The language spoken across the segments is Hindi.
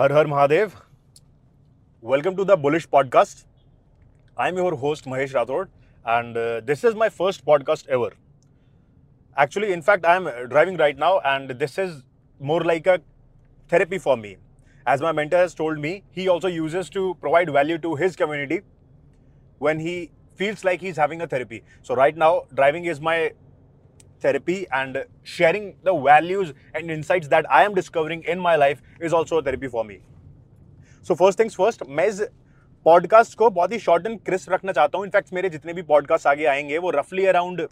Her her Mahadev. Welcome to the bullish podcast I am your host Mahesh Rathore and this is my first podcast ever actually in fact I am driving right now and this is more like a therapy for me as my mentor has told me he also uses to provide value to his community when he feels like he is having a therapy so right now driving is my therapy and sharing the values and insights that I am discovering in my life is also a therapy for me. So first things first मैं इस पॉडकास्ट को बहुत ही शॉर्ट एंड क्रिस्प रखना चाहता हूँ इनफैक्ट मेरे जितने भी पॉडकास्ट आगे आएंगे वो रफली around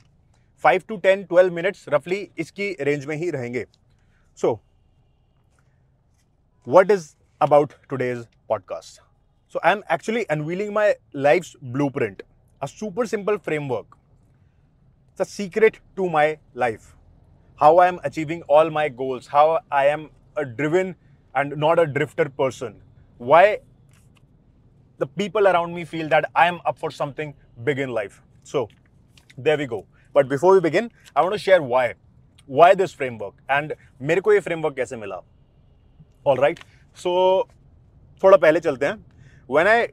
five to ten twelve minutes रफली इसकी रेंज में ही रहेंगे सो what is about today's podcast. So, I'm actually unveiling my life's blueprint, a super simple framework. It's a secret to my life. How I am achieving all my goals, how I am a driven and not a drifter person. Why the people around me feel that I am up for something big in life. So, there we go. But before we begin, I want to share why. Why this framework? And मेरे को ये framework कैसे मिला? ऑल राइट सो थोड़ा पहले चलते हैं when I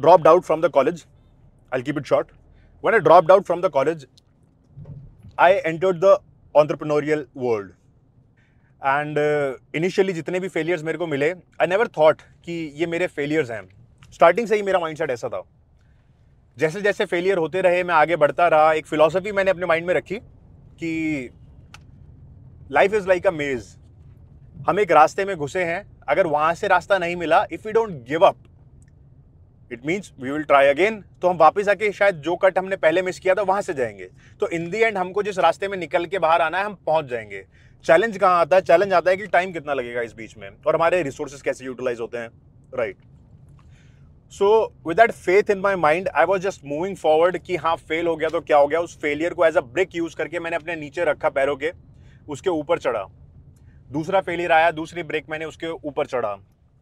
dropped out from the college I keep it short when I dropped out from the college I entered the entrepreneurial world and initially जितने भी फेलियर्स मेरे को मिले आई नेवर थॉट कि ये मेरे फेलियर्स हैं। स्टार्टिंग से ही मेरा माइंडसेट ऐसा था। जैसे जैसे फेलियर होते रहे, मैं आगे बढ़ता रहा, एक फिलॉसफी मैंने अपने माइंड में रखी कि लाइफ इज़ लाइक अ मेज़ हम एक रास्ते में घुसे हैं, अगर वहाँ से रास्ता नहीं मिला if you don't give up it means we will try again तो हम वापस आके शायद जो कट हमने पहले मिस किया था, वहाँ से जाएँगे। तो इन दी एंड हमको जिस रास्ते में निकल के बाहर आना है, हम पहुँच जाएँगे। चैलेंज कहाँ आता है? चैलेंज आता है कि टाइम कितना लगेगा इस बीच में और हमारे रिसोर्सेज कैसे यूटिलाइज होते हैं। Right so with that faith in my mind I was just moving forward कि हाँ फेल हो गया तो क्या हो गया? उस फेलियर को एज अ ब्रेक यूज़ करके मैंने अपने नीचे रखा पैरों के, उसके ऊपर चढ़ा। दूसरा फेलियर आया, दूसरी ब्रेक मैंने उसके ऊपर चढ़ा।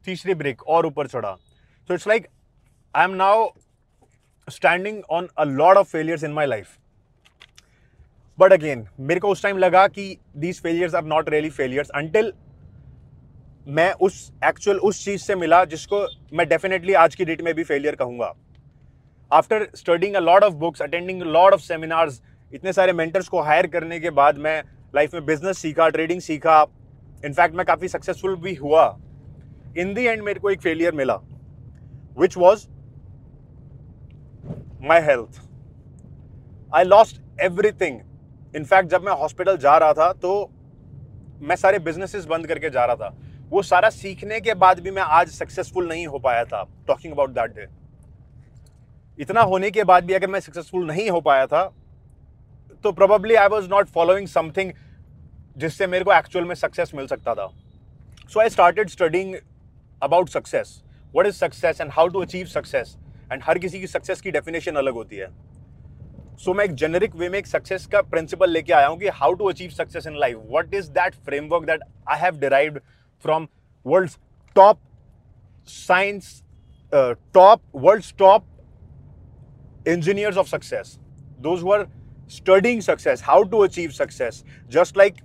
तीसरी ब्रेक और ऊपर चढ़ा। So it's like I am now standing on a lot of failures in my life but again मेरे को उस टाइम लगा कि these failures are not really failures until मैं उस एक्चुअल उस चीज़ से मिला जिसको मैं डेफिनेटली आज की डेट में भी फेलियर कहूँगा। After studying a lot of books attending lot of seminars इतने सारे मेंटर्स को हायर करने के बाद मैं लाइफ में बिज़नेस सीखा ट्रेडिंग सीखा। इनफैक्ट मैं काफ़ी सक्सेसफुल भी हुआ। इन दी एंड मेरे को एक फेलियर मिला which was my health I lost everything in fact जब मैं हॉस्पिटल जा रहा था तो मैं सारे बिजनेसेस बंद करके जा रहा था। वो सारा सीखने के बाद भी मैं आज सक्सेसफुल नहीं हो पाया था टॉकिंग अबाउट दैट डे इतना होने के बाद भी अगर मैं सक्सेसफुल नहीं हो पाया था तो probably I was not following something जिससे मेरे को एक्चुअल में सक्सेस मिल सकता था। So I started studying about success what is success and how to achieve success and हर किसी की सक्सेस की डेफिनेशन अलग होती है। सो so, मैं एक जेनरिक वे में एक सक्सेस का प्रिंसिपल लेके आया हूँ कि how to achieve success in life what is that framework that I have derived from world top science top world top of success? Those who are studying success how to achieve success. Just like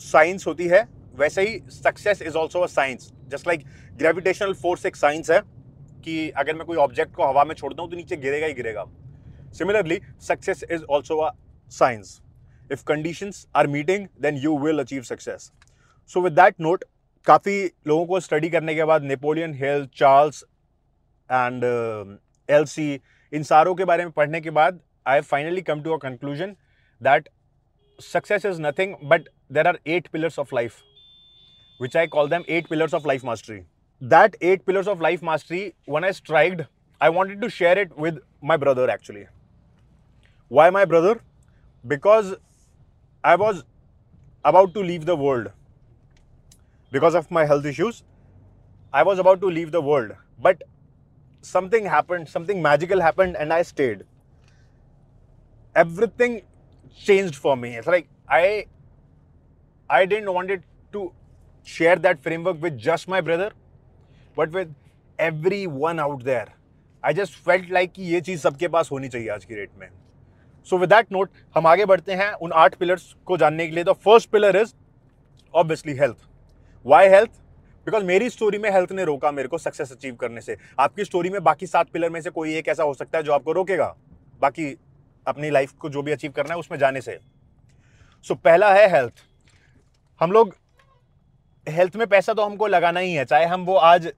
science होती है वैसे ही success is also a science just like gravitational force एक साइंस है कि अगर मैं कोई ऑब्जेक्ट को हवा में छोड़ता हूँ तो नीचे गिरेगा ही गिरेगा। Similarly success is also a science if condition are meeting then you will achieve success so with that note काफ़ी लोगों को स्टडी करने के बाद Napoleon Hill Charles and L C इन सारों के बारे में पढ़ने के बाद I have finally come to a conclusion that success is nothing but there are eight pillars of life which I call them eight pillars of life mastery. That eight pillars of life mastery when i strived i wanted to share it with my brother actually. Why my brother? Because i was about to leave the world. Because of my health issues i was about to leave the world. But something happened something magical happened and i stayed. Everything changed for me. It's like I I didn't want it to share that framework with just my brother, but everyone out there I just felt like कि ये चीज़ सबके पास होनी चाहिए आज की डेट में। सो विद दैट नोट हम आगे बढ़ते हैं उन आठ पिलर्स को जानने के लिए। The first pillar is obviously health why health because मेरी स्टोरी में हेल्थ ने रोका मेरे को सक्सेस अचीव करने से। आपकी स्टोरी में बाकी सात पिलर में से कोई एक ऐसा हो सकता है जो आपको रोकेगा? बाकी अपनी लाइफ को जो भी अचीव करना है उसमें जाने से। सो so, पहला है हेल्थ हम लोग हेल्थ में पैसा तो हमको लगाना ही है, चाहे हम वो आज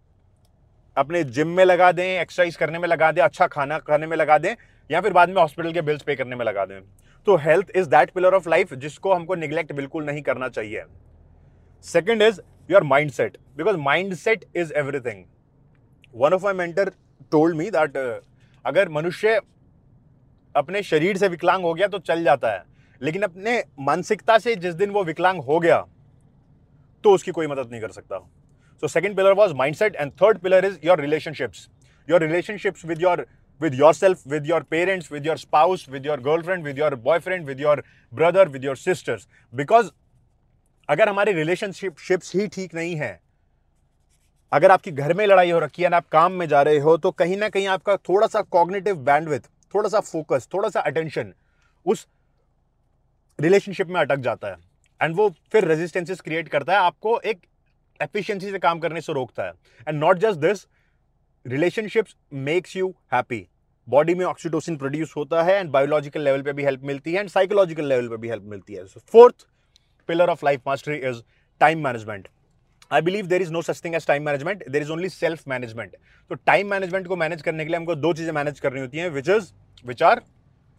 अपने जिम में लगा दें एक्सरसाइज करने में लगा दें अच्छा खाना खाने में लगा दें, या फिर बाद में हॉस्पिटल के बिल्स पे करने में लगा दें। तो health is that pillar of life जिसको हमको निग्लेक्ट बिल्कुल नहीं करना चाहिए। Second is your mindset because mindset is everything one of my mentor told me that अगर मनुष्य अपने शरीर से विकलांग हो गया तो चल जाता है, लेकिन अपने मानसिकता से जिस दिन वो विकलांग हो गया तो उसकी कोई मदद नहीं कर सकता। So second pillar was mindset and third pillar is your relationships your relationships with your with with yourself, with your parents, with your spouse, with your girlfriend, with your boyfriend, with your brother, with your sisters. Because अगर हमारे रिलेशनशिप्स ही ठीक नहीं है अगर आपकी घर में लड़ाई हो रखी है ना आप काम में जा रहे हो तो कहीं ना कहीं आपका थोड़ा सा कॉग्निटिव बैंडविथ थोड़ा सा फोकस थोड़ा सा अटेंशन उस रिलेशनशिप में अटक जाता है। एंड वो फिर रेजिस्टेंसेस क्रिएट करता है, आपको एक एफिशिएंसी से काम करने से रोकता है। And not just this relationships makes you happy body में ऑक्सीटोसिन प्रोड्यूस होता है एंड बायोलॉजिकल लेवल पे भी हेल्प मिलती है एंड साइकोलॉजिकल लेवल पे भी हेल्प मिलती है। Fourth pillar of life mastery is time management I believe there is no such thing as time management there is only self management तो टाइम मैनेजमेंट को मैनेज करने के लिए हमको दो चीज़ें मैनेज करनी होती हैं which is which are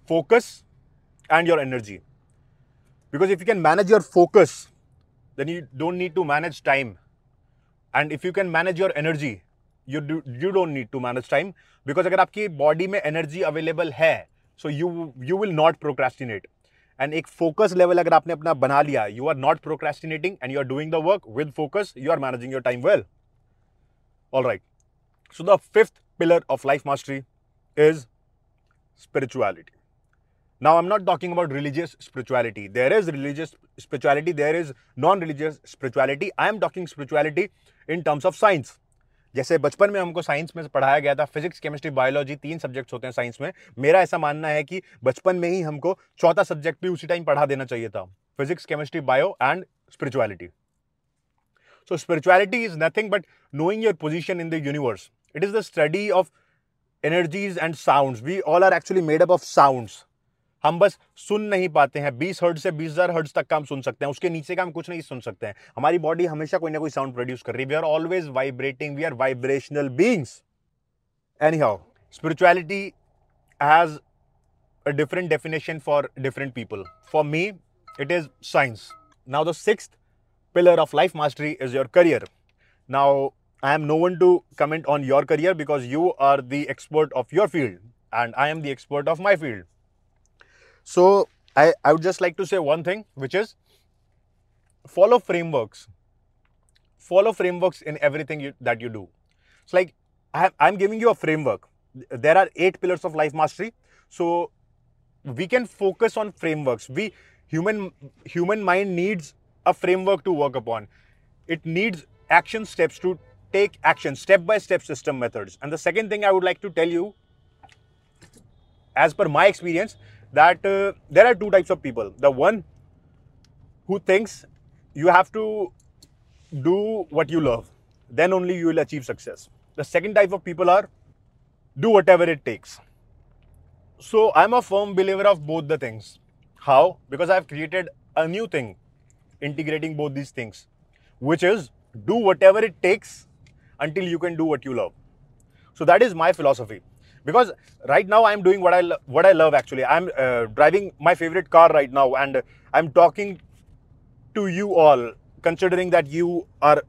focus and your energy Because if you can manage your focus, then you don't need to manage time. And if you can manage your energy, you do you don't need to manage time because अगर आपकी बॉडी में एनर्जी अवेलेबल है so you you will not procrastinate and एक फोकस लेवल अगर आपने अपना बना लिया you are not procrastinating and you are doing the work with focus you are managing your time well all right so the fifth pillar of life mastery is spirituality Now, I'm not talking about religious spirituality. There is religious spirituality, there is non religious spirituality. I am talking spirituality in terms of science. जैसे बचपन में हमको साइंस में पढ़ाया गया था फिजिक्स केमिस्ट्री बायोलॉजी तीन सब्जेक्ट्स होते हैं साइंस में मेरा ऐसा मानना है कि बचपन में ही हमको चौथा सब्जेक्ट भी उसी टाइम पढ़ा देना चाहिए था physics chemistry bio and spirituality so spirituality is nothing but knowing your position in the universe it is the study of energies and sound we all are actually made up of sounds हम बस सुन नहीं पाते हैं, बीस हर्ड से बीस हज़ार हर्ड तक का हम सुन सकते हैं, उसके नीचे का हम कुछ नहीं सुन सकते हैं। हमारी बॉडी हमेशा कोई ना कोई साउंड प्रोड्यूस कर रही है। We are always vibrating we are vibrational beings anyhow spirituality has a different definition for different people for me it is science now the six pillar of life mastery is your career now I am no one to comment on your career because you are the expert of your field and I am the expert of my field So I, I would just like to say one thing, which is follow frameworks. Follow frameworks in everything you, that you do. It's like I I'm giving you a framework. There are eight pillars of life mastery. So we can focus on frameworks. We human human mind needs a framework to work upon. It needs action steps to take action, step by step system methods. And the second thing I would like to tell you, as per my experience, that uh, there are two types of people. The one who thinks you have to do what you love, then only you will achieve success. The second type of people are do whatever it takes. So I'm a firm believer of both the things. How? Because I've created a new thing integrating both these things, which is do whatever it takes until you can do what you love. So that is my philosophy because right now i'm doing what i lo- what i love actually. I'm uh, driving my favorite car right now and i'm talking to you all considering that you are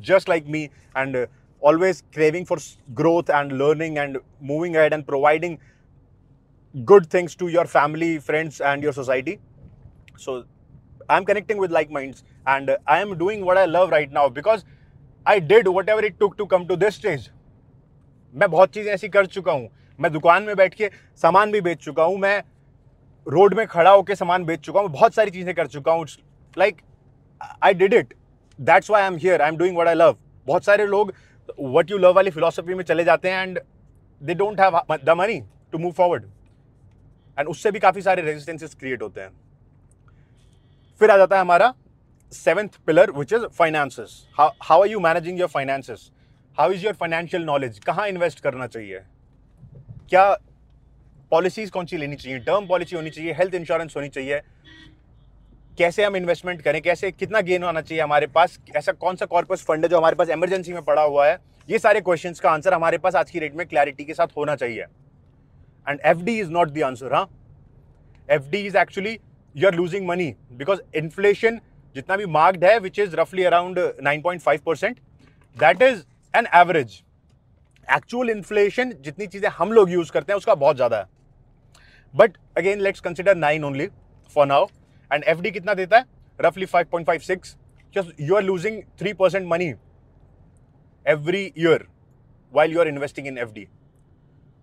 just like me and uh, always craving for growth and learning and moving ahead and providing good things to your family friends and your society. So i'm connecting with like minds and i am doing what i love right now because i did whatever it took to come to this stage मैं बहुत चीज़ें ऐसी कर चुका हूँ। मैं दुकान में बैठ के सामान भी बेच चुका हूँ, मैं रोड में खड़ा होकर सामान बेच चुका हूँ बहुत सारी चीज़ें कर चुका हूँ। Like I did it that's why I am here I am doing what I love बहुत सारे लोग वट यू लव वाली फिलोसफी में चले जाते हैं and they don't have the money to move forward and उससे भी काफ़ी सारे रेजिस्टेंसेस क्रिएट होते हैं। फिर आ जाता है हमारा seventh pillar which is finances. How are you managing your your finances? Is your financial knowledge कहाँ इन्वेस्ट करना चाहिए? क्या पॉलिसीज़ कौन सी लेनी चाहिए? टर्म पॉलिसी होनी चाहिए हेल्थ इंश्योरेंस होनी चाहिए। कैसे हम इन्वेस्टमेंट करें? कैसे, कितना गेन होना चाहिए हमारे पास? ऐसा कौन सा कॉर्पस फंड है जो हमारे पास इमरजेंसी में पड़ा हुआ है? ये सारे क्वेश्चंस का आंसर हमारे पास आज की डेट में क्लैरिटी के साथ होना चाहिए। And F D is not the answer हाँ? F D is actually you are losing money because inflation जितना भी मार्क्ड है विच इज़ रफली around nine point five percent that is an average actual inflation जितनी चीजें हम लोग यूज करते हैं उसका बहुत ज्यादा है but again let's consider nine only for now and F D कितना देता है रफली five point five six you are losing three percent money every year while you are investing in FD.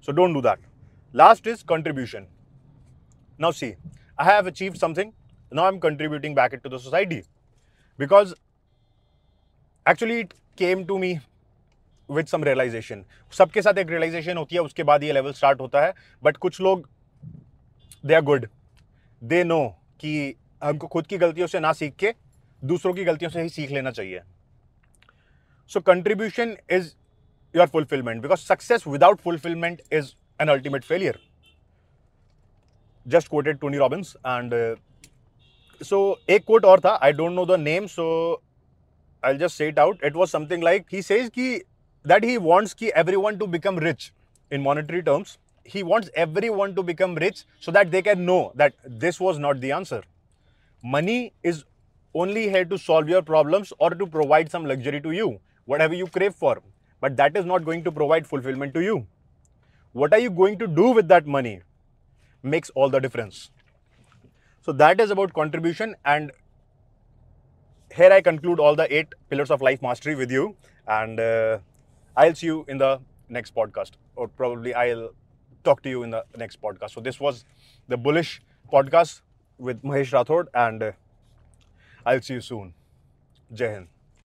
So don't do that. Last is contribution. Now see, I have achieved something. Now I'm contributing back into the society because actually it came to me with some realization सबके साथ एक रियलाइजेशन होती है, उसके बाद ये लेवल स्टार्ट होता है। बट कुछ लोग they are good they know कि हमको खुद की गलतियों से ना सीख के दूसरों की गलतियों से ही सीख लेना चाहिए। So contribution is your fulfillment because success without fulfillment is an ultimate failure just quoted Tony Robbins and so एक कोट और था I don't know the name so I just set out it was something like he says की that he wants ki everyone to become rich in monetary terms. He wants everyone to become rich so that they can know that this was not the answer. Money is only here to solve your problems or to provide some luxury to you whatever you crave for. But that is not going to provide fulfillment to you. What are you going to do with that money makes all the difference. So that is about contribution. And here I conclude all the eight pillars of life mastery with you. And uh, I'll see you in the next podcast, or probably I'll talk to you in the next podcast. So this was the bullish podcast with Mahesh Rathod, and uh, I'll see you soon. Jai Hind.